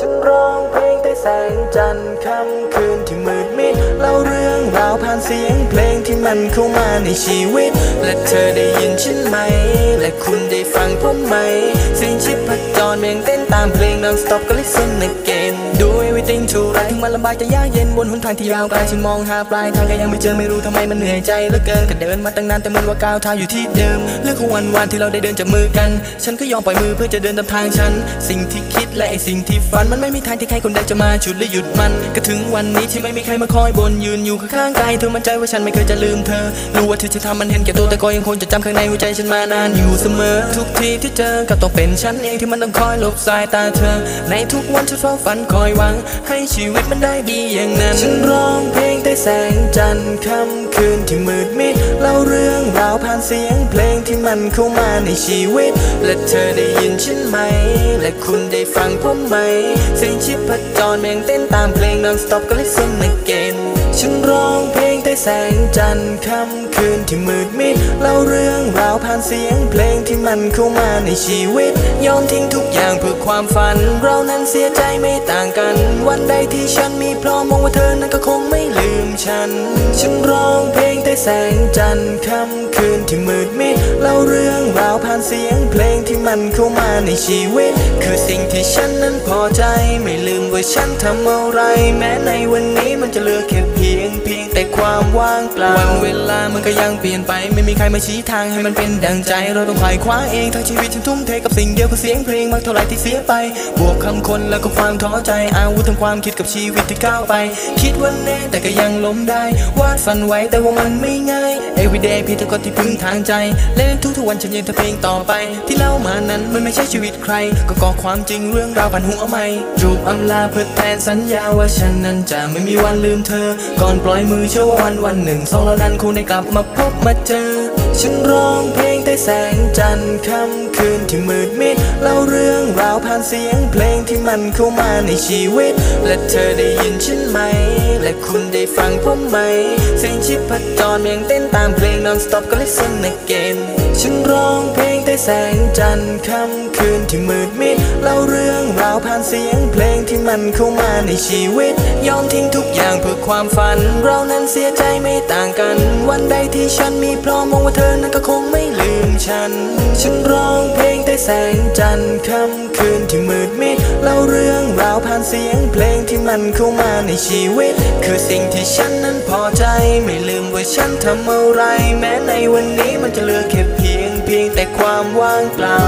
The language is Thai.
ฉันร้องเพลงใต้แสงจันทร์ค่ำคืนที่มืดมิดเล่าเรื่องราวผ่านเสียงเพลงที่มันเข้ามาในชีวิต และเธอได้ยินฉันไหม และคุณได้ฟังผมไหมเสียงชิปพจรเมียงเต้นตามเพลง non stop ก็ listen again มันลำบากจะยากเย็นบนหนทางที่ยาวไกลฉันมองหาปลายทางก็ยังไม่เจอไม่รู้ทำไมมันเหนื่อยใจเหลือเกินก็เดินมาตั้งนานแต่มือนว่าก้าวเท้าอยู่ที่เดิมเรื่องของวันวานที่เราได้เดินจับมือกัน ฉันก็ยอมปล่อยมือเพื่อจะเดินตามทางฉัน สิ่งที่คิดและไอสิ่งที่ฝันมันไม่มีทางที่ใครคนใดจะมาฉุดและหยุดมัน ก็ถึงวันนี้ที่ไม่มีใครมาคอยบนยืนอยู่ข้างๆกายเธอมั่นใจว่าฉันไม่เคยจะลืมเธอรู้ว่าเธอจะทำมันเห็นแก่ตัวแต่ก็ยังคงจะจำข้างในหัวใจฉันมานานอยู่เสมอ ทุกทีที่เจอก็ต้องเป็นฉันเองที่มันต้องคอยหลบสายตาเธอ ในทุกวันฉันเฝ้าฝันคอยหวัง ให้ชีวิตมันได้ดีอย่างนั้น ฉันร้องเพลงใต้แสงจันทร์ค่ำคืนที่มืดมิดเล่าเรื่องราวผ่านเสียงเพลง ที่มันเข้ามาในชีวิต และเธอได้ยินฉันไหม และคุณได้ฟังผมไหมเสียงชิปพจรเมียงเต้นตามเพลง non stop ก็ listen again ฉันร้องเพลงแต่แสงจันทร์ค่ำคืนที่มืดมิดเล่าเรื่องราวผ่านเสียงเพลงที่มันเข้ามาในชีวิต ยอมทิ้งทุกอย่างเพื่อความฝัน เรานั้นเสียใจไม่ต่างกัน วันใดที่ฉันมีพร้อมมองว่าเธอนั้นก็คงไม่ลืมฉัน ฉันร้องเพลงแต่แสงจันทร์ค่ำคืนที่มืดมิดาวผ่านเสียงเพลงที่ มันเข้ามาในชีวิต คือสิ่งที่ฉันนั้นพอใจ ไม่ลืมว่าฉันทำอะไร แม้ในวันนี้มันจะเหลือแค่เพียงเพียงแต่ความว่างเปล่าวันเวลามันก็ยังเปลี่ยนไป ไม่มีใครมาชี้ทางให้มันเป็นดังใจ เราต้องไขว่คว้าเองทั้งชีวิตฉันทุ่มเทกับสิ่งเดียวคือเสียงเพลงมากเท่าไรที่เสียไป บวกคำคนแล้วก็ความท้อใจอาวุธทั้งความคิดกับชีวิตที่ก้าวไป คิดว่าแน่แต่ก็ยังล้มได้วาดฝันไว้แต่ว่ามันไม่ง่าย everyday เพียงแต่คนที่พึ่งทางใจ และในทุกๆวันฉันยังทำเพลงต่อไป ที่เล่ามานั้นมันไม่ใช่ชีวิตใคร ก็ก่อความจริงเรื่องราวผ่านหัวไม่รูปอำลาเพื่อแทนสัญญาว่าฉันนั้นจะไม่มีวันลืมเธอ ก่อนปล่อยมือเชื่อว่าวันวันหนึ่งสองเรานั้นคงได้กลับมาพบมาเจอ ฉันร้องเพลงแต่แสงจันทร์ค่ำคืนที่มืดมิดเล่าเรื่องราวผ่านเสียงเพลงที่มันเข้ามาในชีวิต และเธอได้ยินฉันไหม และคุณได้ฟังผมไหม เสียงชิปพจรเมียงเต้นตามเพลง non stop ก็ listen again ฉันร้อง แสงจันทร์ค่ำคืนที่มืดมิดเล่าเรื่องราวผ่านเสียงเพลงที่มันเข้ามาในชีวิต ยอมทิ้งทุกอย่างเพื่อความฝัน เรานั้นเสียใจไม่ต่างกัน วันใดที่ฉันมีพร้อมมองว่าเธอนั้นก็คงไม่ลืมฉัน ฉันร้องเพลงแต่แสงจันทร์ค่ำคืนที่มืดมิดเล่าเรื่องราวผ่านเสียงเพลงที่มันเข้ามาในชีวิต คือสิ่งที่ฉันนั้นพอใจ ไม่ลืมว่าฉันทำอะไร แม้ในวันนี้มันจะเหลือแค่เพียง เพียงแต่ความว่างเปล่า